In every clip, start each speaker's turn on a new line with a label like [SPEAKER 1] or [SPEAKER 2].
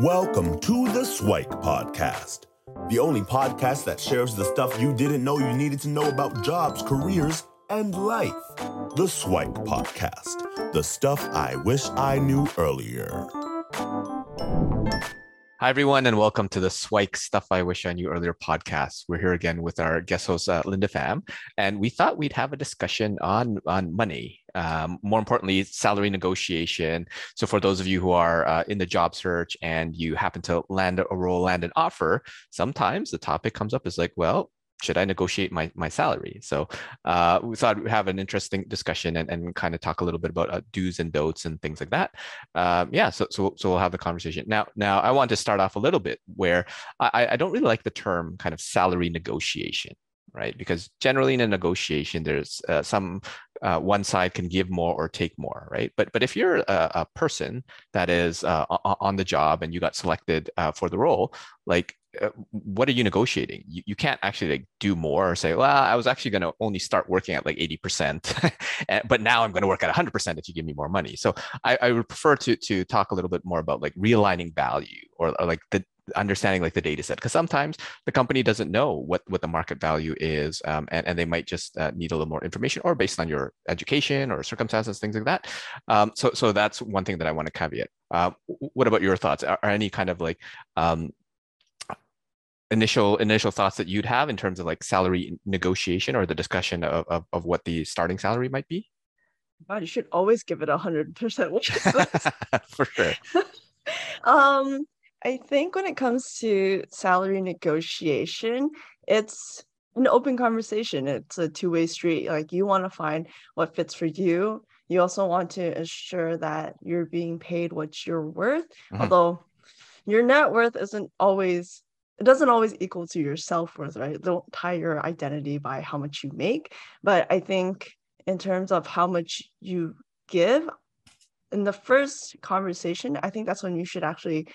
[SPEAKER 1] Welcome to the Swike Podcast, the only podcast that shares the stuff you didn't know you needed to know about jobs, careers, and life. The Swike Podcast, the stuff I wish I knew earlier.
[SPEAKER 2] Hi, everyone, and welcome to the Swike Stuff I Wish I Knew Earlier podcast. We're here again with our guest host, uh, Linda Pham, and we thought we'd have a discussion on, on money, um, more importantly, salary negotiation. So, for those of you who are uh, in the job search and you happen to land a role, land an offer, sometimes the topic comes up is like, well, should I negotiate my, my salary? So uh, we thought we'd have an interesting discussion and, and kind of talk a little bit about uh, do's and don'ts and things like that. Um, yeah, so, so so we'll have the conversation now. Now I want to start off a little bit where I, I don't really like the term kind of salary negotiation right? Because generally in a negotiation, there's uh, some uh, one side can give more or take more, right? But but if you're a, a person that is uh, on the job and you got selected uh, for the role, like uh, what are you negotiating? You, you can't actually like do more or say, well, I was actually going to only start working at like 80%, but now I'm going to work at 100% if you give me more money. So I, I would prefer to, to talk a little bit more about like realigning value or, or like the understanding like the data set because sometimes the company doesn't know what what the market value is um, and, and they might just uh, need a little more information or based on your education or circumstances things like that. Um, so so that's one thing that i want to caveat. Uh, what about your thoughts? Are, are any kind of like um, initial initial thoughts that you'd have in terms of like salary negotiation or the discussion of, of, of what the starting salary might be?
[SPEAKER 3] God you should always give it a hundred percent.
[SPEAKER 2] For sure.
[SPEAKER 3] Um i think when it comes to salary negotiation it's an open conversation. It's a two-way street. Like you want to find what fits for you. You also want to ensure that you're being paid what you're worth mm-hmm. although your net worth isn't always it doesn't always equal to your self-worth right? Don't tie your identity by how much you make. But i think in terms of how much you give in the first conversation i think that's when you should actually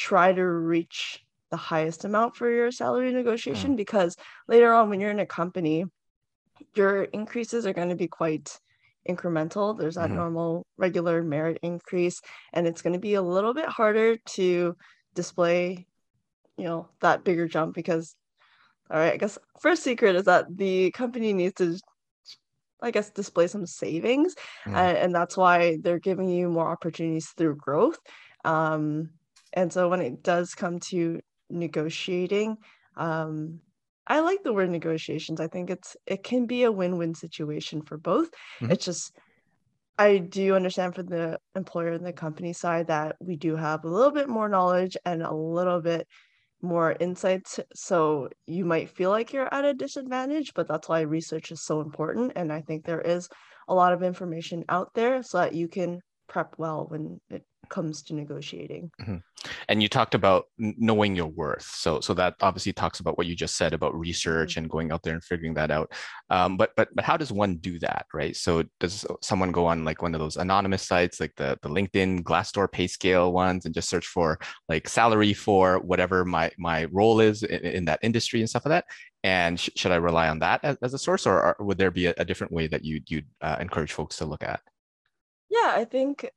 [SPEAKER 3] try to reach the highest amount for your salary negotiation mm. because later on when you're in a company your increases are going to be quite incremental there's that mm-hmm. normal regular merit increase and it's going to be a little bit harder to display you know that bigger jump because all right i guess first secret is that the company needs to i guess display some savings mm. and, and, that's why they're giving you more opportunities through growth um, and so when it does come to negotiating um, i like the word negotiations. I think it's it can be a win-win situation for both. Mm-hmm. it's just I do understand for the employer and the company side that we do have a little bit more knowledge and a little bit more insights. So you might feel like you're at a disadvantage but that's why research is so important. And i think there is a lot of information out there so that you can prep well when it comes to negotiating.
[SPEAKER 2] Mm-hmm. And you talked about knowing your worth. So so that obviously talks about what you just said about research mm-hmm. and going out there and figuring that out. Um, but but but how does one do that, right? So does someone go on like one of those anonymous sites like the the LinkedIn Glassdoor PayScale ones and just search for like salary for whatever my my role is in, in that industry and stuff like that? And sh- should I rely on that as, as a source, or, or, would there be a, a different way that you you'd uh, encourage folks to look at?
[SPEAKER 3] Yeah, I think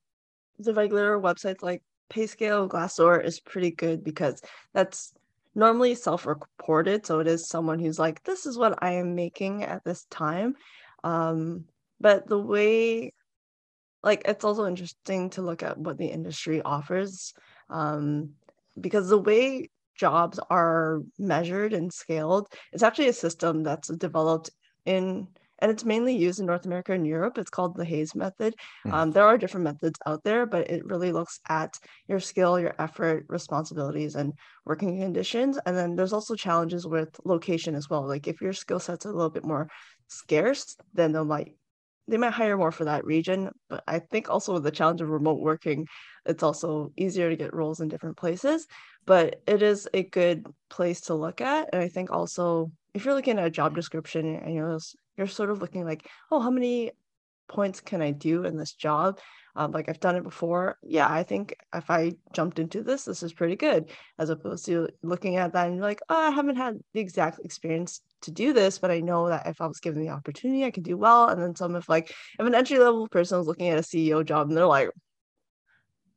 [SPEAKER 3] the regular websites like Payscale, Glassdoor is pretty good because that's normally self-reported. So it is someone who's like, this is what I am making at this time. Um, but the way, like, it's also interesting to look at what the industry offers um, because the way jobs are measured and scaled, it's actually a system that's developed in and it's mainly used in North America and Europe. It's called the Hay's method. Mm-hmm. Um, there are different methods out there, but it really looks at your skill, your effort, responsibilities, and working conditions. And then there's also challenges with location as well. Like if your skill set's a little bit more scarce, then they might they might hire more for that region. But I think also with the challenge of remote working, it's also easier to get roles in different places. But it is a good place to look at. And I think also if you're looking at a job description and you're you're sort of looking like, oh, how many points can I do in this job? Um, like I've done it before. Yeah, I think if I jumped into this, this is pretty good, as opposed to looking at that and you're like, oh, I haven't had the exact experience to do this, but I know that if I was given the opportunity, I could do well. And then some of like, if an entry level person is looking at a CEO job and they're like,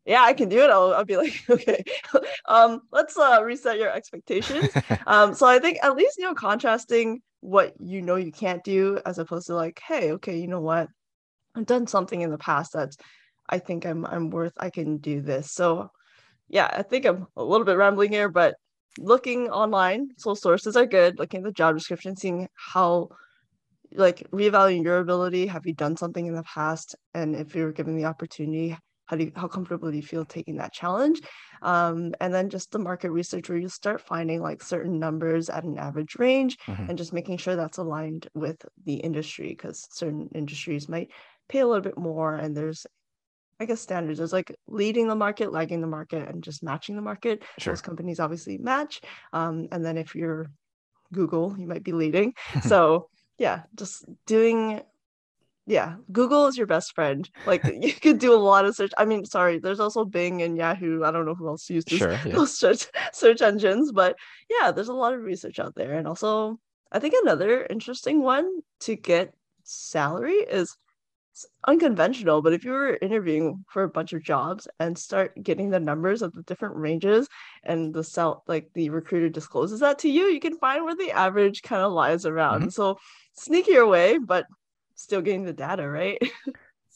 [SPEAKER 3] yeah, I can do it. I'll, I'll be like, okay, um, let's uh, reset your expectations. um, so I think at least you know contrasting what you know you can't do as opposed to like, hey, okay, you know what, I've done something in the past that's I think I'm I'm worth. I can do this. So yeah, I think I'm a little bit rambling here, but looking online, so sources are good. Looking at the job description, seeing how like reevaluating your ability. Have you done something in the past? And if you were given the opportunity, how do you, how comfortable do you feel taking that challenge? Um, and then just the market research where you start finding like certain numbers at an average range mm-hmm. and just making sure that's aligned with the industry because certain industries might pay a little bit more and there's I guess standards. There's like leading the market, lagging the market, and just matching the market. Sure. Most companies obviously match. Um, and then if you're Google, you might be leading. so yeah, just doing yeah, Google is your best friend. Like you could do a lot of search. I mean, sorry, there's also Bing and Yahoo. I don't know who else uses sure, yeah. those search search engines, but yeah, there's a lot of research out there. And also, I think another interesting one to get salary is unconventional, but if you were interviewing for a bunch of jobs and start getting the numbers of the different ranges and the cell like the recruiter discloses that to you, you can find where the average kind of lies around. Mm-hmm. So sneak your way, but still getting the data, right?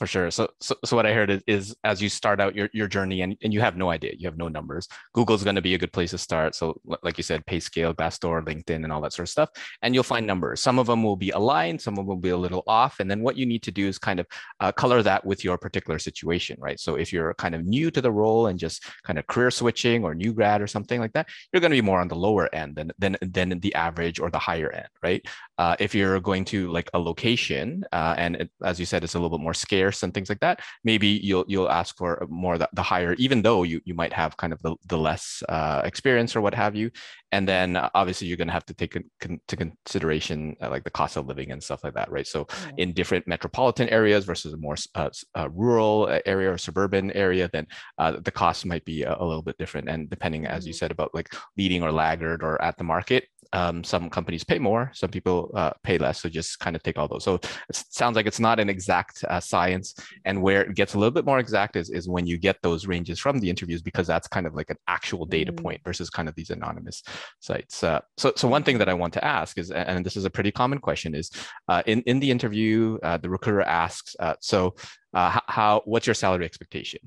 [SPEAKER 2] for sure. So, so, so what I heard is, is, as you start out your, your journey and, and you have no idea, you have no numbers, Google's going to be a good place to start. So like you said, PayScale, Glassdoor, LinkedIn, and all that sort of stuff. And you'll find numbers. Some of them will be aligned, some of them will be a little off. And then what you need to do is kind of uh, color that with your particular situation, right? So if you're kind of new to the role and just kind of career switching or new grad or something like that, you're going to be more on the lower end than, than, than the average or the higher end, right? Uh, if you're going to like a location uh, and it, as you said, it's a little bit more scarce and things like that, maybe you'll you'll ask for more the, the higher, even though you you might have kind of the, the less uh, experience or what have you. And then uh, obviously you're going to have to take into consideration uh, like the cost of living and stuff like that, right? So in different metropolitan areas versus a more uh, rural area or suburban area, then uh, the cost might be a, a, little bit different. And depending, as you mm-hmm. said, about like leading or laggard or at the market, um, some companies pay more, some people uh, pay less. So just kind of take all those. So it sounds like it's not an exact uh, science. And where it gets a little bit more exact is, is when you get those ranges from the interviews, because that's kind of like an actual data mm. point versus kind of these anonymous sites. Uh, so, so one thing that I want to ask is, and this is a pretty common question, is uh, in, in the interview, uh, the recruiter asks, uh, so how, how, what's your salary expectation?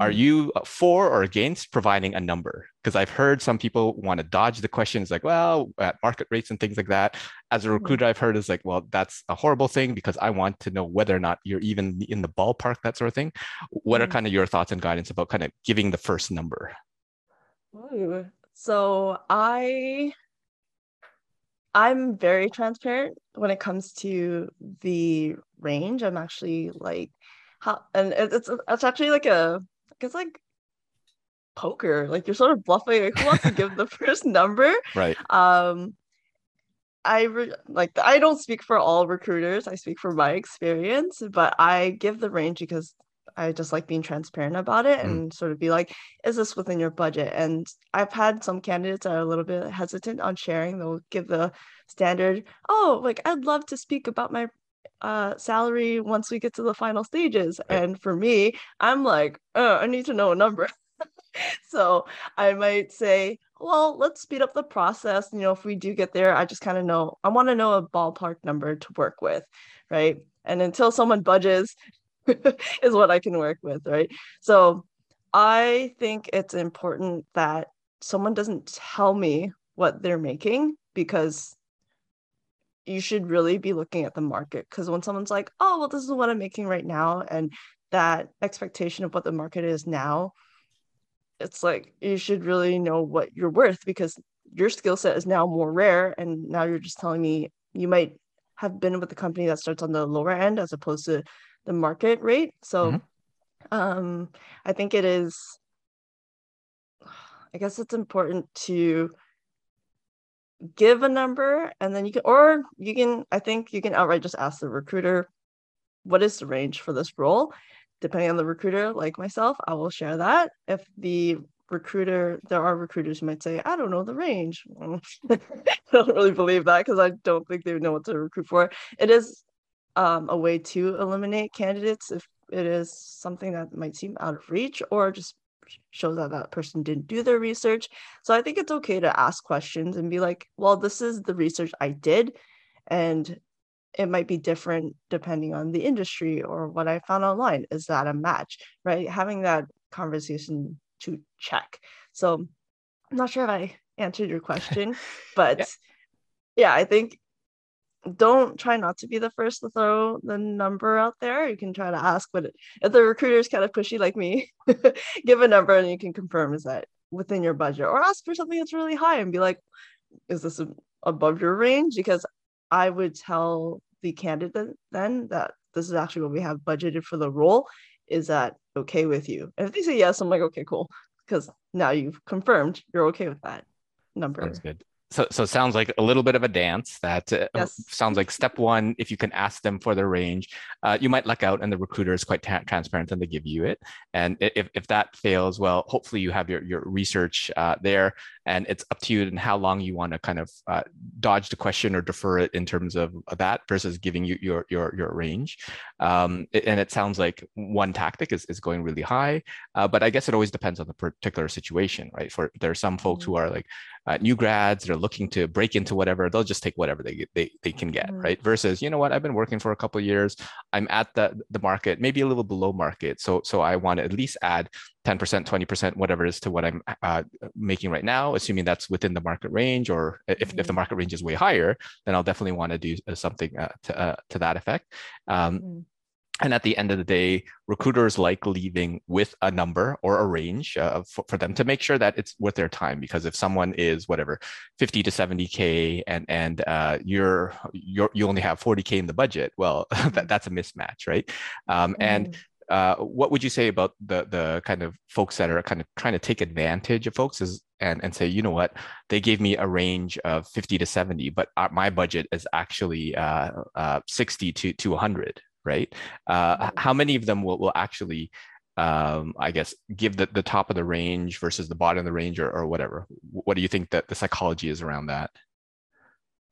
[SPEAKER 2] Are mm. you uh, for or against providing a number? Because I've heard some people want to dodge the questions like, well, at market rates and things like that. As a mm. recruiter, I've heard is like, well, that's a horrible thing because I want to know whether or not you're even in the ballpark, that sort of thing. What are mm. kind of your thoughts and guidance about kind of giving the first number?
[SPEAKER 3] Ooh. So I I'm very transparent when it comes to the range. I'm actually like how and it's it's actually like a it's like poker. Like you're sort of bluffing. Like, who wants to give the first number?
[SPEAKER 2] Right.
[SPEAKER 3] Um, I re- like I don't speak for all recruiters. I speak for my experience, but I give the range because I just like being transparent about it mm. and sort of be like, is this within your budget? And I've had some candidates that are a little bit hesitant on sharing. They'll give the standard, oh, like I'd love to speak about my uh salary once we get to the final stages. Right. and for me i'm like oh, i need to know a number. So i might say well let's speed up the process. You know if we do get there i just kind of know i want to know a ballpark number to work with right? And until someone budges is what i can work with right? So i think it's important that someone doesn't tell me what they're making because you should really be looking at the market because when someone's like, oh, well, this is what I'm making right now, and that expectation of what the market is now, it's like you should really know what you're worth because your skill set is now more rare. And now you're just telling me you might have been with the company that starts on the lower end as opposed to the market rate. So mm-hmm. um, I think it is, I guess it's important to give a number and then you can or you can i think you can outright just ask the recruiter what is the range for this role? Depending on the recruiter like myself i will share that. If the recruiter there are recruiters who might say i don't know the range. I don't really believe that because i don't think they know what to recruit for. It is um, a way to eliminate candidates if it is something that might seem out of reach or just shows that that person didn't do their research. So I think it's okay to ask questions and be like, well, this is the research I did. And it might be different depending on the industry or what I found online. Is that a match? Right. Having that conversation to check. So I'm not sure if I answered your question, but yeah. yeah, I think don't try not to be the first to throw the number out there. You can try to ask, but if the recruiter is kind of pushy like me, give a number and you can confirm is that within your budget, or ask for something that's really high and be like, is this above your range? Because I would tell the candidate then that this is actually what we have budgeted for the role. Is that okay with you? And if they say yes, I'm like, okay, cool, because now you've confirmed you're okay with that number.
[SPEAKER 2] Sounds good so so it sounds like a little bit of a dance that uh,
[SPEAKER 3] yes.
[SPEAKER 2] sounds like step one if you can ask them for their range uh, you might luck out and the recruiter is quite ta- transparent and they give you it and if, if that fails well hopefully you have your, your research uh, there and it's up to you and how long you want to kind of uh, dodge the question or defer it in terms of that versus giving you your your, your range um, and it sounds like one tactic is, is going really high uh, but i guess it always depends on the particular situation right for there are some folks mm-hmm. who are like uh, new grads they're looking to break into whatever they'll just take whatever they they, they can get mm-hmm. right versus you know what i've been working for a couple of years i'm at the the market maybe a little below market so so i want to at least add 10% 20% whatever it is to what i'm uh, making right now assuming that's within the market range or if, mm-hmm. if the mm-hmm. market range is way higher then i'll definitely want to do uh, something uh, to, uh, to that effect um, mm-hmm and at the end of the day recruiters like leaving with a number or a range uh, for, for, them to make sure that it's worth their time. Because if someone is whatever 50 to 70k and and uh, you're you're you only have 40k in the budget well that, that's a mismatch right? Um, mm. and uh, what would you say about the the kind of folks that are kind of trying to take advantage of folks is and and say you know what? They gave me a range of 50 to 70 but our, my budget is actually uh, uh, 60 to to 100 right? Uh, how many of them will, will actually, um, I guess, give the, the top of the range versus the bottom of the range or, or whatever? What do you think that the psychology is around that?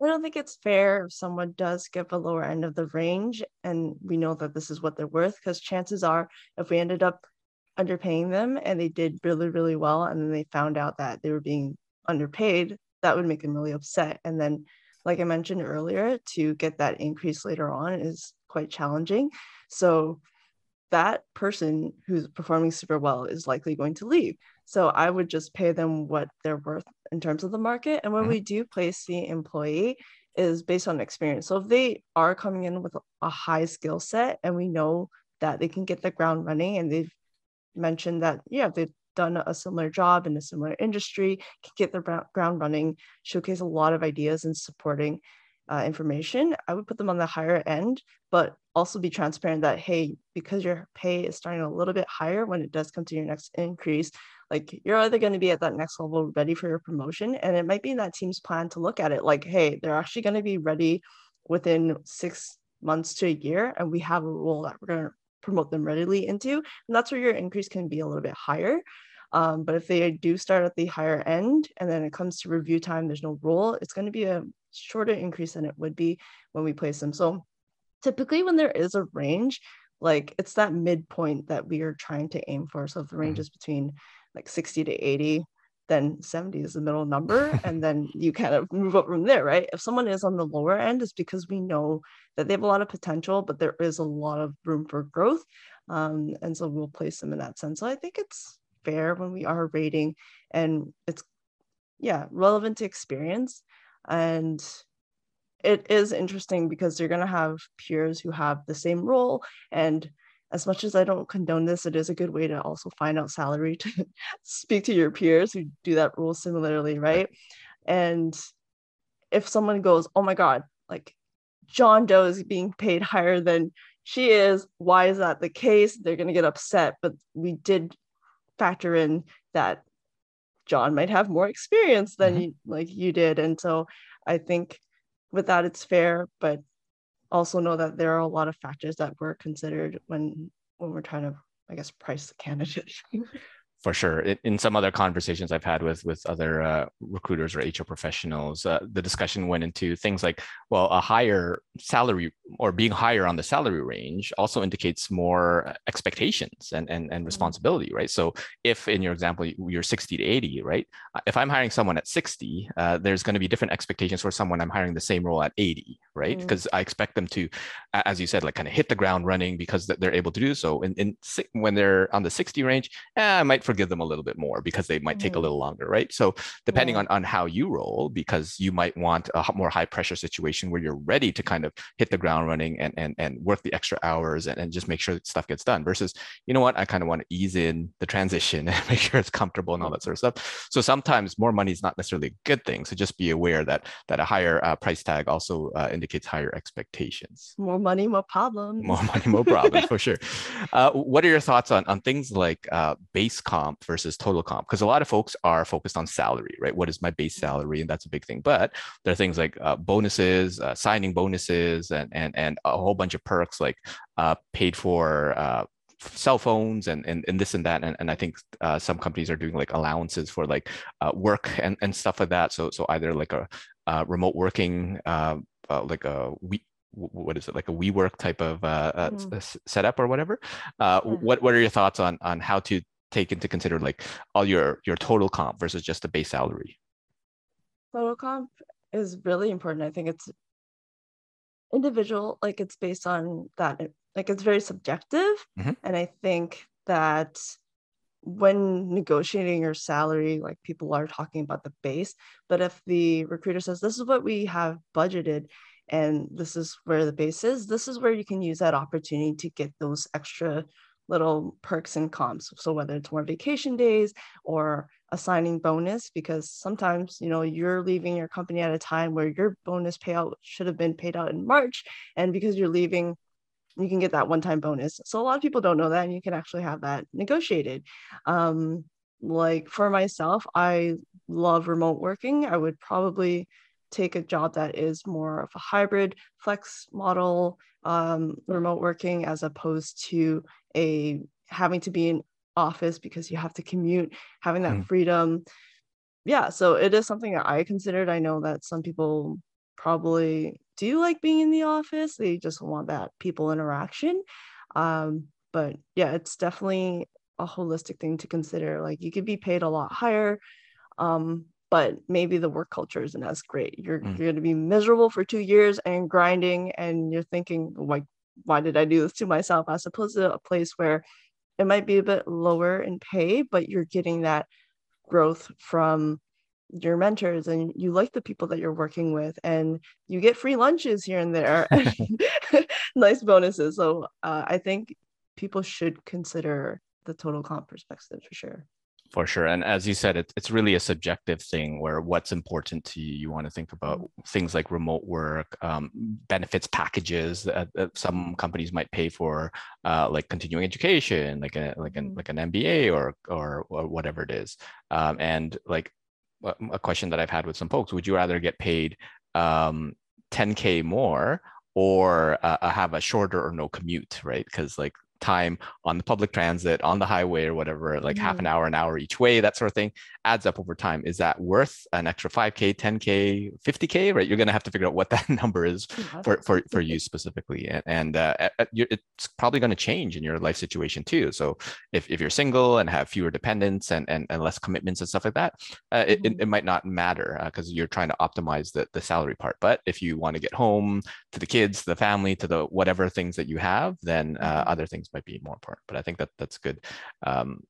[SPEAKER 3] I don't think it's fair if someone does give a lower end of the range and we know that this is what they're worth because chances are if we ended up underpaying them and they did really, really well and then they found out that they were being underpaid, that would make them really upset. And then, like I mentioned earlier, to get that increase later on is quite challenging. So that person who's performing super well is likely going to leave. So I would just pay them what they're worth in terms of the market. And when mm-hmm. we do place the employee, is based on experience. So if they are coming in with a high skill set and we know that they can get the ground running and they've mentioned that, yeah, they've done a similar job in a similar industry, can get the ground running, showcase a lot of ideas and supporting uh, information, I would put them on the higher end, but also be transparent that, hey, because your pay is starting a little bit higher when it does come to your next increase, like you're either going to be at that next level ready for your promotion. And it might be in that team's plan to look at it like, hey, they're actually going to be ready within six months to a year. And we have a role that we're going to promote them readily into. And that's where your increase can be a little bit higher. Um, but if they do start at the higher end and then it comes to review time, there's no role, it's going to be a shorter increase than it would be when we place them. So typically when there is a range, like it's that midpoint that we are trying to aim for. So if the range mm-hmm. is between like 60 to 80, then 70 is the middle number. and then you kind of move up from there, right? If someone is on the lower end, it's because we know that they have a lot of potential, but there is a lot of room for growth. Um, and so we'll place them in that sense. So I think it's fair when we are rating and it's yeah relevant to experience and it is interesting because you're going to have peers who have the same role. And as much as i don't condone this it is a good way to also find out salary to speak to your peers who do that role similarly right? And if someone goes oh my god like john doe is being paid higher than she is. Why is that the case? They're going to get upset. But we did factor in that john might have more experience than mm-hmm. you, like you did and so I think with that it's fair, but also know that there are a lot of factors that were considered when when we're trying to, I guess, price the candidate.
[SPEAKER 2] for sure. In, some other conversations I've had with with other uh, recruiters or HR professionals, uh, the discussion went into things like, well, a higher salary or being higher on the salary range also indicates more expectations and and, and mm-hmm. responsibility, right? So if in your example you're 60 to 80, right? Uh, if I'm hiring someone at 60, uh, there's going to be different expectations for someone I'm hiring the same role at 80, right? Because mm. I expect them to, as you said, like kind of hit the ground running because they're able to do so. In, in when they're on the 60 range, eh, I might forgive them a little bit more because they might take mm. a little longer, right? So depending yeah. on, on how you roll, because you might want a more high pressure situation where you're ready to kind of hit the ground running and and, and work the extra hours and, and just make sure that stuff gets done versus, you know what, I kind of want to ease in the transition and make sure it's comfortable and all that sort of stuff. So sometimes more money is not necessarily a good thing. So just be aware that that a higher uh, price tag also uh, indicates higher expectations.
[SPEAKER 3] More money, more problems.
[SPEAKER 2] More money, more problems for sure. Uh, what are your thoughts on, on things like uh, base comp versus total comp? Because a lot of folks are focused on salary, right? What is my base mm-hmm. salary? And that's a big thing. But there are things like uh, bonuses, uh, signing bonuses, and, and, and a whole bunch of perks like uh, paid for uh, cell phones and, and and this and that and, and i think uh, some companies are doing like allowances for like uh, work and, and stuff like that so so either like a uh, remote working uh, like a we what is it like a WeWork type of uh, mm. setup or whatever. Uh, yeah. What what are your thoughts on on how to take into consider like all your your total comp versus just the base salary?
[SPEAKER 3] Total comp is really important. I think it's individual, like it's based on that, like it's very subjective, mm-hmm. and I think that when negotiating your salary, like people are talking about the base, but if the recruiter says this is what we have budgeted and this is where the base is this is where you can use that opportunity to get those extra little perks and comps. So whether it's more vacation days or a signing bonus because sometimes you know you're leaving your company at a time where your bonus payout should have been paid out in march and because you're leaving you can get that one time bonus. So a lot of people don't know that and you can actually have that negotiated. Um, like for myself i love remote working. I would probably take a job that is more of a hybrid flex model um, remote working as opposed to a having to be in office because you have to commute having that mm. freedom yeah so it is something that i considered i know that some people probably do like being in the office they just want that people interaction um, but yeah it's definitely a holistic thing to consider like you could be paid a lot higher um, but maybe the work culture isn't as great. You're, mm. you're going to be miserable for two years and grinding, and you're thinking, like, why did I do this to myself? As opposed to a place where it might be a bit lower in pay, but you're getting that growth from your mentors and you like the people that you're working with and you get free lunches here and there nice bonuses so uh, i think people should consider the total comp perspective for sure
[SPEAKER 2] for sure. And as you said, it, it's really a subjective thing where what's important to you. You want to think about mm-hmm. things like remote work, um, benefits packages that, that, some companies might pay for, uh, like continuing education, like a like an mm-hmm. like an MBA or or, or whatever it is. Um, and like a question that I've had with some folks: Would you rather get paid um, 10k more or uh, have a shorter or no commute, right? Because like time on the public transit, on the highway or whatever, like mm-hmm. half an hour, an hour each way, that sort of thing, adds up over time. Is that worth an extra 5K, 10K, 50K, right? You're going to have to figure out what that number is for, for, for you specifically. And, and uh, it's probably going to change in your life situation too. So if, if you're single and have fewer dependents and, and, and less commitments and stuff like that, uh, mm-hmm. it, it, mm-hmm. might not matter because uh, you're trying to optimize the, the salary part. But if you want to get home to the kids, the family, to the whatever things that you have, then uh, mm-hmm. other things might be more important. But I think that that's good. Um,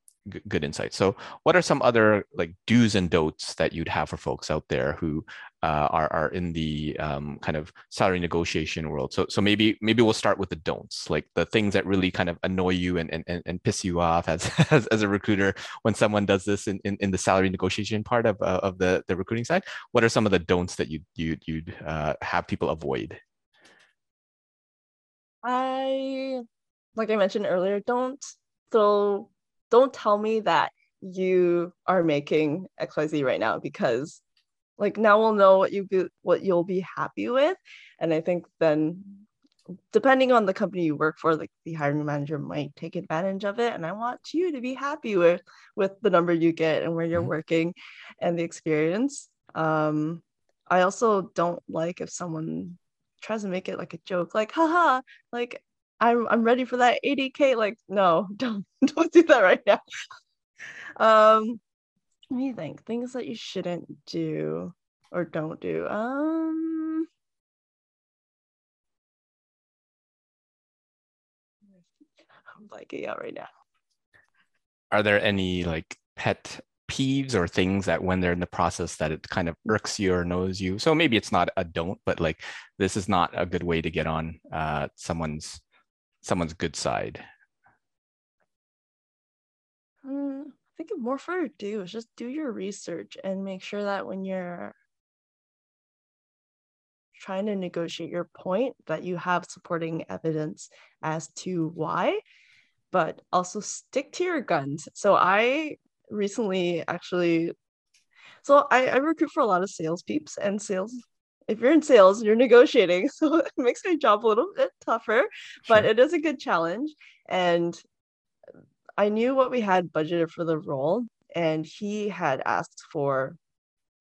[SPEAKER 2] good insight. So, what are some other like do's and don'ts that you'd have for folks out there who uh, are are in the um, kind of salary negotiation world? So, so maybe maybe we'll start with the don'ts, like the things that really kind of annoy you and and, and piss you off as, as, as a recruiter when someone does this in, in, in the salary negotiation part of uh, of the the recruiting side. What are some of the don'ts that you you you'd uh, have people avoid?
[SPEAKER 3] I like I mentioned earlier, don't throw, don't tell me that you are making XYZ right now because like now we'll know what you be, what you'll be happy with. And I think then depending on the company you work for, like the hiring manager might take advantage of it. And I want you to be happy with with the number you get and where you're mm-hmm. working and the experience. Um, I also don't like if someone tries to make it like a joke, like, haha, like I'm I'm ready for that 80k. Like, no, don't don't do that right now. um let me think. Things that you shouldn't do or don't do. Um I'm blanking out right now.
[SPEAKER 2] Are there any like pet peeves or things that when they're in the process that it kind of irks you or annoys you? So maybe it's not a don't, but like this is not a good way to get on uh, someone's someone's good side.
[SPEAKER 3] Um, I think more for you do is just do your research and make sure that when you're trying to negotiate your point that you have supporting evidence as to why but also stick to your guns so i recently actually so I, I recruit for a lot of sales peeps and sales if you're in sales you're negotiating so it makes my job a little bit tougher sure. but it is a good challenge and i knew what we had budgeted for the role and he had asked for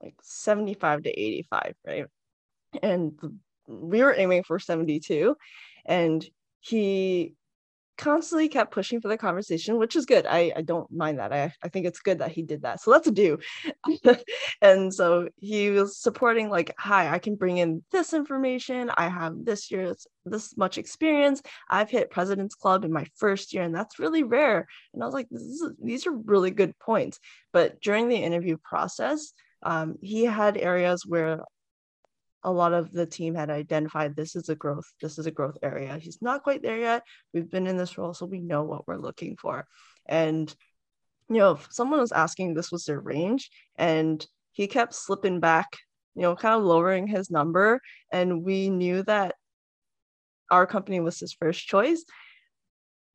[SPEAKER 3] like 75 to 85 right and we were aiming for 72 and he constantly kept pushing for the conversation, which is good. I, I don't mind that. I, I think it's good that he did that. So let's do. and so he was supporting like, hi, I can bring in this information. I have this year's this much experience. I've hit President's Club in my first year, and that's really rare. And I was like, is, these are really good points. But during the interview process, um, he had areas where a lot of the team had identified this is a growth this is a growth area. He's not quite there yet. We've been in this role so we know what we're looking for. And you know if someone was asking this was their range and he kept slipping back you know kind of lowering his number and we knew that our company was his first choice.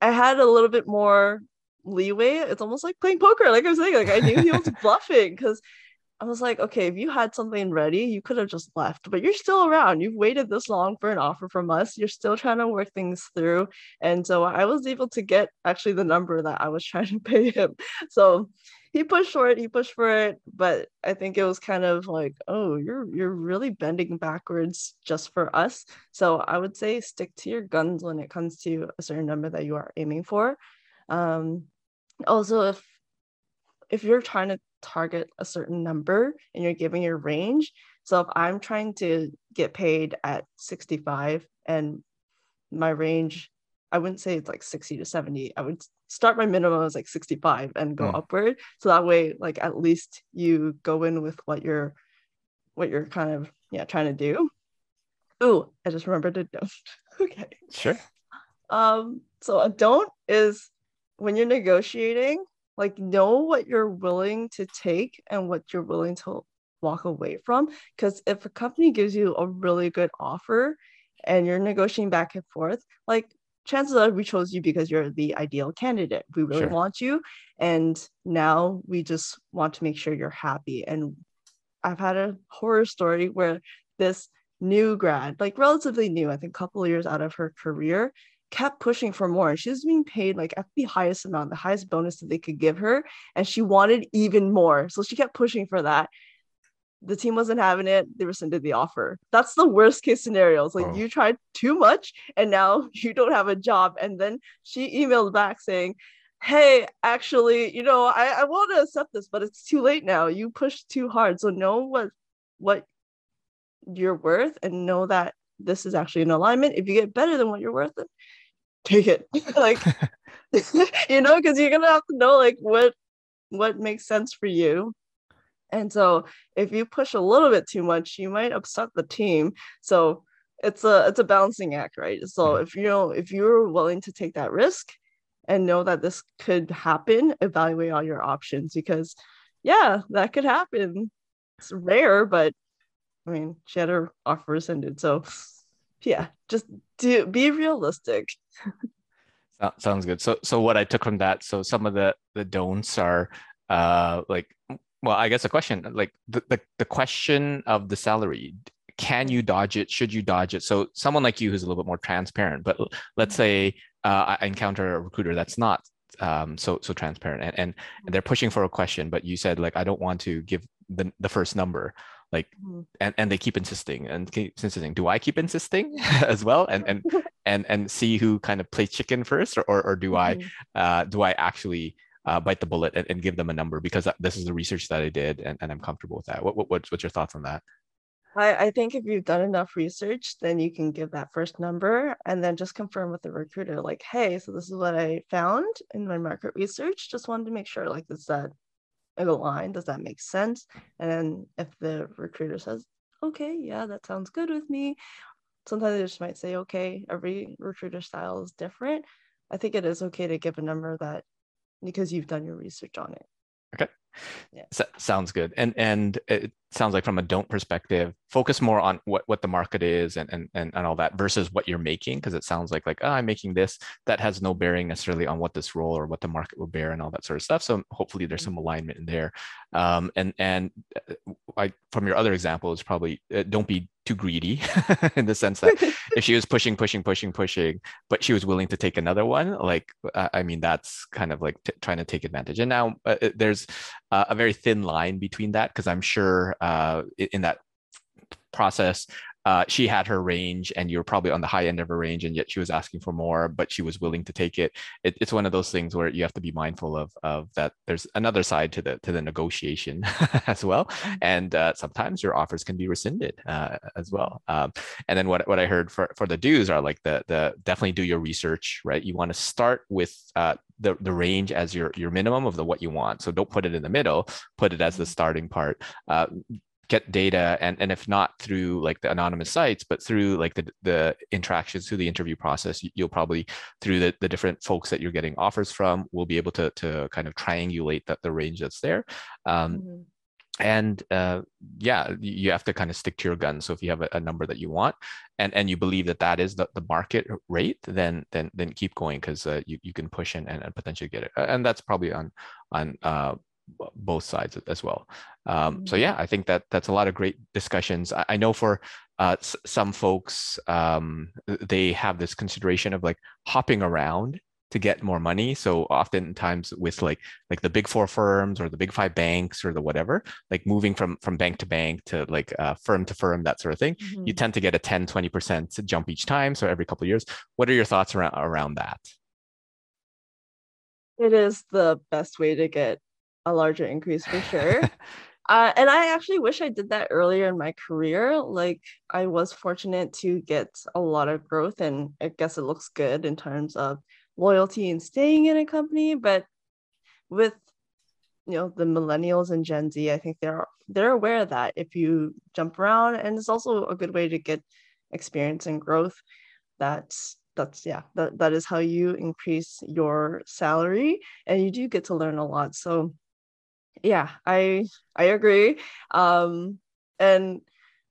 [SPEAKER 3] I had a little bit more leeway. It's almost like playing poker like i was saying like i knew he was bluffing because I was like, okay, if you had something ready, you could have just left, but you're still around. You've waited this long for an offer from us. You're still trying to work things through. And so I was able to get actually the number that I was trying to pay him. So he pushed for it, he pushed for it, but I think it was kind of like, oh, you're you're really bending backwards just for us. So I would say stick to your guns when it comes to a certain number that you are aiming for. Um, also if if you're trying to target a certain number and you're giving your range. So if I'm trying to get paid at 65 and my range, I wouldn't say it's like 60 to 70. I would start my minimum as like 65 and go mm. upward. So that way, like at least you go in with what you're what you're kind of yeah trying to do. Oh, I just remembered a don't. okay.
[SPEAKER 2] Sure.
[SPEAKER 3] Um, so a don't is when you're negotiating, like know what you're willing to take and what you're willing to walk away from because if a company gives you a really good offer and you're negotiating back and forth like chances are we chose you because you're the ideal candidate we really sure. want you and now we just want to make sure you're happy and i've had a horror story where this new grad like relatively new i think a couple years out of her career kept pushing for more. She was being paid like at the highest amount, the highest bonus that they could give her, and she wanted even more. So she kept pushing for that. The team wasn't having it. They rescinded the offer. That's the worst case scenario. It's like oh. you tried too much and now you don't have a job. And then she emailed back saying, Hey, actually, you know, I, I want to accept this, but it's too late now. You pushed too hard. So know what what you're worth and know that this is actually an alignment. If you get better than what you're worth, take it. Like you know because you're gonna have to know like what what makes sense for you. And so if you push a little bit too much you might upset the team. So it's a it's a balancing act right? So mm-hmm. if you know if you're willing to take that risk and know that this could happen evaluate all your options because yeah that could happen. It's rare but i mean she had her offer rescinded so yeah just do be realistic.
[SPEAKER 2] Sounds good. So so what i took from that so some of the the don'ts are uh like well i guess a question like the, the, the question of the salary can you dodge it? Should you dodge it? So someone like you who's a little bit more transparent, but let's say uh, I encounter a recruiter that's not um, so so transparent and, and and they're pushing for a question, but you said like I don't want to give the the first number like mm-hmm. and, and they keep insisting and keep insisting do i keep insisting as well and and and and see who kind of plays chicken first or or, or do mm-hmm. i uh, do i actually uh, bite the bullet and, and, give them a number because this is the research that i did and, and i'm comfortable with that what, what what's, what's your thoughts on that
[SPEAKER 3] I, I think if you've done enough research, then you can give that first number and then just confirm with the recruiter, like, hey, so this is what I found in my market research. Just wanted to make sure, like, is that line? Does that make sense? And if the recruiter says, okay, yeah, that sounds good with me, sometimes they just might say, okay, every recruiter style is different. I think it is okay to give a number that because you've done your research on it.
[SPEAKER 2] Okay. Yeah. sounds good. And and it sounds like from a don't perspective, focus more on what what the market is and and and, and all that versus what you're making because it sounds like like oh, I'm making this that has no bearing necessarily on what this role or what the market will bear and all that sort of stuff. So hopefully there's some mm-hmm. alignment in there. Um, and and uh, I, from your other example is probably uh, don't be too greedy in the sense that if she was pushing, pushing, pushing, pushing, but she was willing to take another one, like I mean, that's kind of like t- trying to take advantage. And now uh, there's uh, a very thin line between that because I'm sure uh, in that process uh, she had her range and you're probably on the high end of her range and yet she was asking for more but she was willing to take it. it. it's one of those things where you have to be mindful of, of that there's another side to the to the negotiation as well mm-hmm. and uh, sometimes your offers can be rescinded uh, as well um, and then what, what i heard for, for the do's are like the the definitely do your research right you want to start with uh, the, the range as your your minimum of the what you want so don't put it in the middle put it as the mm-hmm. starting part uh, get data and, and if not through like the anonymous sites but through like the, the interactions through the interview process you'll probably through the, the different folks that you're getting offers from will be able to, to kind of triangulate that the range that's there um, mm-hmm. And uh, yeah you have to kind of stick to your gun so if you have a, a, number that you want and and you believe that that is the, the market rate then then then keep going because uh, you, you can push in and, and potentially get it and that's probably on on uh, both sides as well. Um, so mm-hmm. yeah, I think that that's a lot of great discussions. I, I know for uh, s- some folks, um, they have this consideration of like hopping around to get more money. So oftentimes with like like the big four firms or the big five banks or the whatever, like moving from from bank to bank to like uh, firm to firm, that sort of thing, mm-hmm. you tend to get a 10, 20% jump each time. So every couple of years. What are your thoughts around around that?
[SPEAKER 3] It is the best way to get a larger increase for sure. uh, and I actually wish I did that earlier in my career. Like I was fortunate to get a lot of growth, and I guess it looks good in terms of loyalty and staying in a company. But with you know the millennials and Gen Z, I think they're they're aware of that if you jump around, and it's also a good way to get experience and growth. That's that's yeah that, that is how you increase your salary and you do get to learn a lot so yeah i i agree um and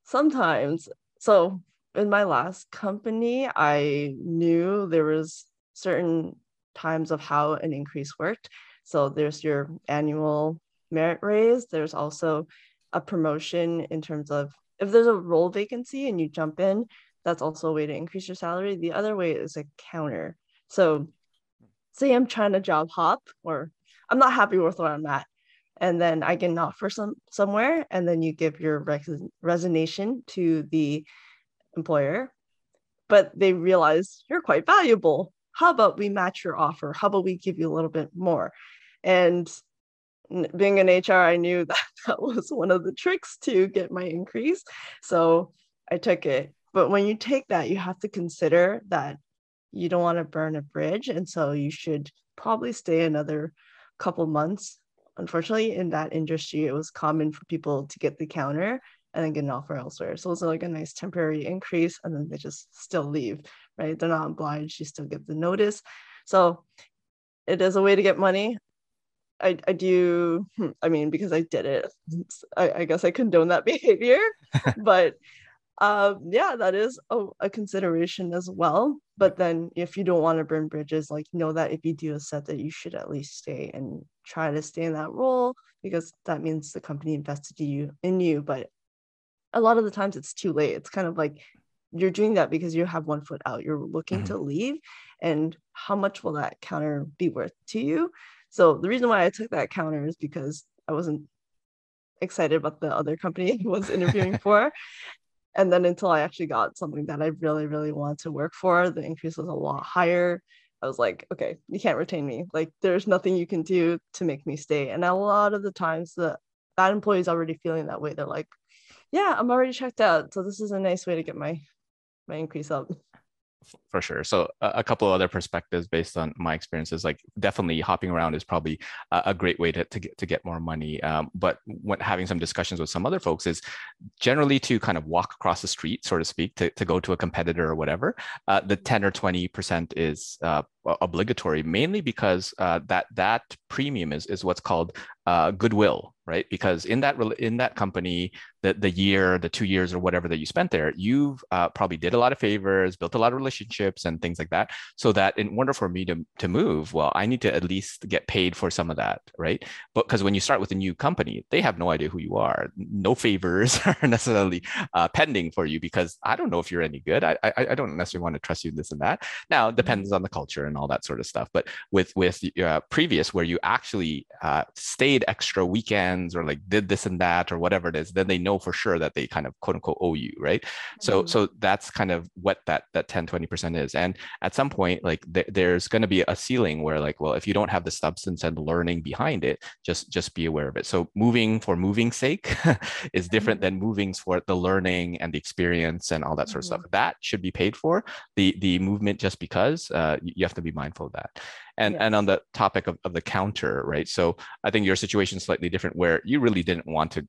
[SPEAKER 3] sometimes so in my last company i knew there was certain times of how an increase worked. So there's your annual merit raise. There's also a promotion in terms of if there's a role vacancy and you jump in that's also a way to increase your salary. The other way is a counter. So say i'm trying to job hop or i'm not happy with where i'm at and then I get an offer some somewhere, and then you give your res- resignation to the employer, but they realize you're quite valuable. How about we match your offer? How about we give you a little bit more? And being in HR, I knew that that was one of the tricks to get my increase, so I took it. But when you take that, you have to consider that you don't want to burn a bridge, and so you should probably stay another couple months unfortunately in that industry it was common for people to get the counter and then get an offer elsewhere so it was like a nice temporary increase and then they just still leave right they're not obliged you still give the notice so it is a way to get money I, I do hmm, i mean because i did it i, I guess i condone that behavior but um, yeah, that is a, a, consideration as well. But then if you don't want to burn bridges, like know that if you do a set that you should at least stay and try to stay in that role because that means the company invested you in you. But a lot of the times it's too late. It's kind of like you're doing that because you have one foot out. You're looking
[SPEAKER 2] Mhm.
[SPEAKER 3] to leave, and how much will that counter be worth to you? So the reason why I took that counter is because I wasn't excited about the other company I was interviewing for. And then until I actually got something that I really, really wanted to work for, the increase was a lot higher. I was like, okay, you can't retain me. Like, there's nothing you can do to make me stay. And a lot of the times, the that employee is already feeling that way. They're like, yeah, I'm already checked out, so this is a nice way to get my my increase up.
[SPEAKER 2] for sure. So a, couple of other perspectives based on my experiences, like definitely hopping around is probably a, a great way to, to get to get more money. Um, but when having some discussions with some other folks is generally to kind of walk across the street, so to speak, to, to go to a competitor or whatever. Uh, the 10 or 20 percent is uh, obligatory, mainly because uh, that that premium is is what's called uh, goodwill, right? Because in that in that company, the the year, the two years, or whatever that you spent there, you've uh, probably did a lot of favors, built a lot of relationships, and things like that. So that in order for me to to move, well, I need to at least get paid for some of that, right? But because when you start with a new company, they have no idea who you are. No favors are necessarily uh, pending for you because I don't know if you're any good. I, I I don't necessarily want to trust you in this and that. Now it depends on the culture and all that sort of stuff. But with with uh, previous where you actually uh, stayed extra weekends or like did this and that or whatever it is, then they know for sure that they kind of quote unquote owe you, right? So
[SPEAKER 3] Mhm.
[SPEAKER 2] so that's kind of what that that 10 20% is. And at some point like th- there's going to be a ceiling where like well if you don't have the substance and learning behind it, just just be aware of it. So moving for moving sake is different
[SPEAKER 3] Mhm.
[SPEAKER 2] than moving for the learning and the experience and all that sort of
[SPEAKER 3] Mhm.
[SPEAKER 2] stuff. That should be paid for. The the movement just because uh, you you have to be mindful of that. And and on the topic of, of the counter, right? So I think your situation is slightly different where you really didn't want to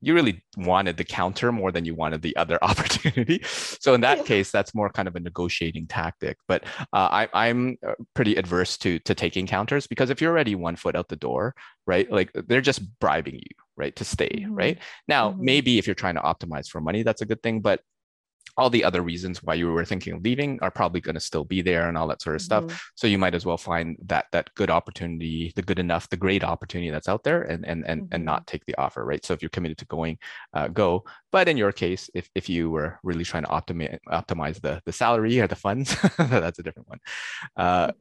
[SPEAKER 2] you really wanted the counter more than you wanted the other opportunity. So in that case, that's more kind of a negotiating tactic. But uh, I, I'm uh, pretty adverse to to taking counters because if you're already one foot out the door, right, like they're just bribing you, right, to stay,
[SPEAKER 3] Mhm.
[SPEAKER 2] right. Now,
[SPEAKER 3] Mhm.
[SPEAKER 2] maybe if you're trying to optimize for money, that's a good thing. But all the other reasons why you were thinking of leaving are probably going to still be there and all that sort of stuff.
[SPEAKER 3] Mhm.
[SPEAKER 2] So you might as well find that that good opportunity, the good enough, the great opportunity that's out there, and and and, and
[SPEAKER 3] Mhm.
[SPEAKER 2] not take the offer, right? So if you're committed to going, uh, go. But in your case, if if you were really trying to optimize optimize the the salary or the funds, that's a different one. Uh,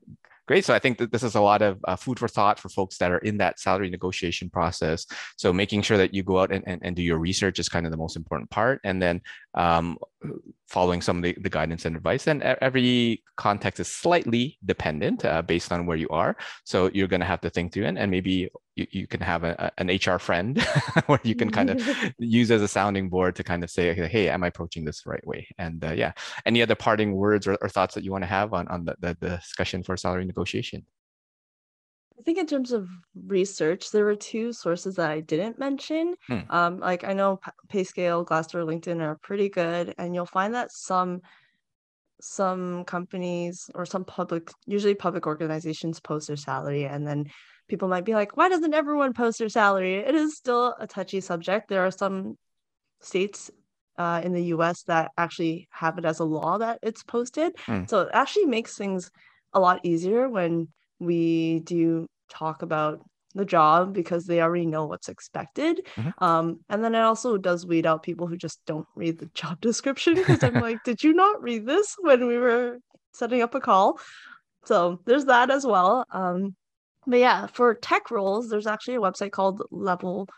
[SPEAKER 2] Great. So I think that this is a lot of uh, food for thought for folks that are in that salary negotiation process. So making sure that you go out and, and, and do your research is kind of the most important part. And then um, following some of the, the guidance and advice. And every context is slightly dependent uh, based on where you are. So you're going to have to think through it. And maybe you, you can have a, an HR friend where you can kind of use as a sounding board to kind of say, hey, am I approaching this the right way? And uh, yeah, any other parting words or, or thoughts that you want to have on, on the, the discussion for salary negotiation?
[SPEAKER 3] I think in terms of research, there were two sources that I didn't mention.
[SPEAKER 2] Hmm.
[SPEAKER 3] Um, like I know Payscale, Glassdoor, LinkedIn are pretty good, and you'll find that some some companies or some public, usually public organizations, post their salary, and then people might be like, "Why doesn't everyone post their salary?" It is still a touchy subject. There are some states uh, in the U.S. that actually have it as a law that it's posted,
[SPEAKER 2] Hmm.
[SPEAKER 3] so it actually makes things a lot easier when we do talk about the job because they already know what's expected.
[SPEAKER 2] Mhm.
[SPEAKER 3] Um, and then it also does weed out people who just don't read the job description because I'm like, did you not read this when we were setting up a call? So there's that as well. Um, but yeah, for tech roles, there's actually a website called level.fyi,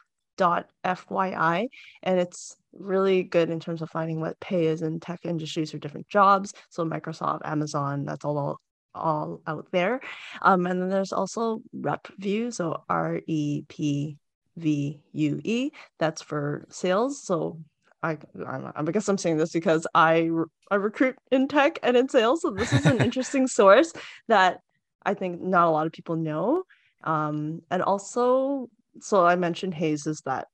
[SPEAKER 3] and it's really good in terms of finding what pay is in tech industries for different jobs. So Microsoft, Amazon, that's all all out there. Um, and then there's also RepVue, so R E P V U E. That's for sales. So I, I I guess I'm saying this because I I recruit in tech and in sales. So this is an interesting source that I think not a lot of people know. Um, and also, so I mentioned Hay's is that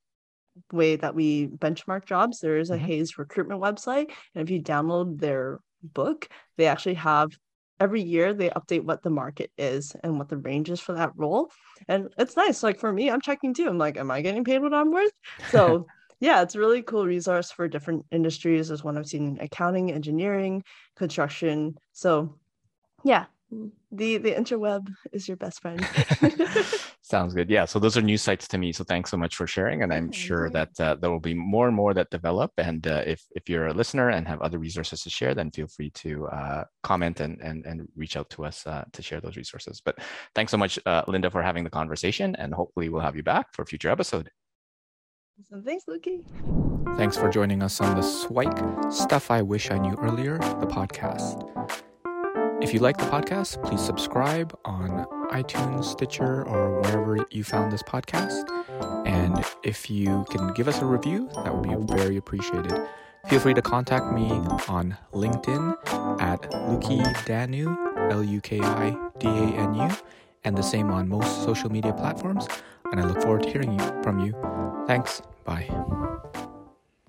[SPEAKER 3] way that we benchmark jobs. There is a
[SPEAKER 2] Mhm.
[SPEAKER 3] Hays recruitment website, and if you download their book, they actually have every year they update what the market is and what the range is for that role. And it's nice. Like for me, I'm checking too. I'm like, am I getting paid what I'm worth? So yeah, it's a really cool resource for different industries. There's one I've seen in accounting, engineering, construction. So yeah, the the interweb is your best friend.
[SPEAKER 4] Sounds good. Yeah. So those are new sites to me. So thanks so much for sharing. And I'm sure that uh, there will be more and more that develop. And uh, if if you're a listener and have other resources to share, then feel free to uh, comment and and and reach out to us uh, to share those resources. But thanks so much, uh, Linda, for having the conversation. And hopefully we'll have you back for a future episode.
[SPEAKER 3] Awesome. Thanks, Luki.
[SPEAKER 4] Thanks for joining us on the Swike Stuff I Wish I Knew Earlier, the podcast. If you like the podcast, please subscribe on iTunes, Stitcher, or wherever you found this podcast. And if you can give us a review, that would be very appreciated. Feel free to contact me on LinkedIn at Luki Danu, L U K I D A N U, and the same on most social media platforms. And I look forward to hearing from you. Thanks. Bye.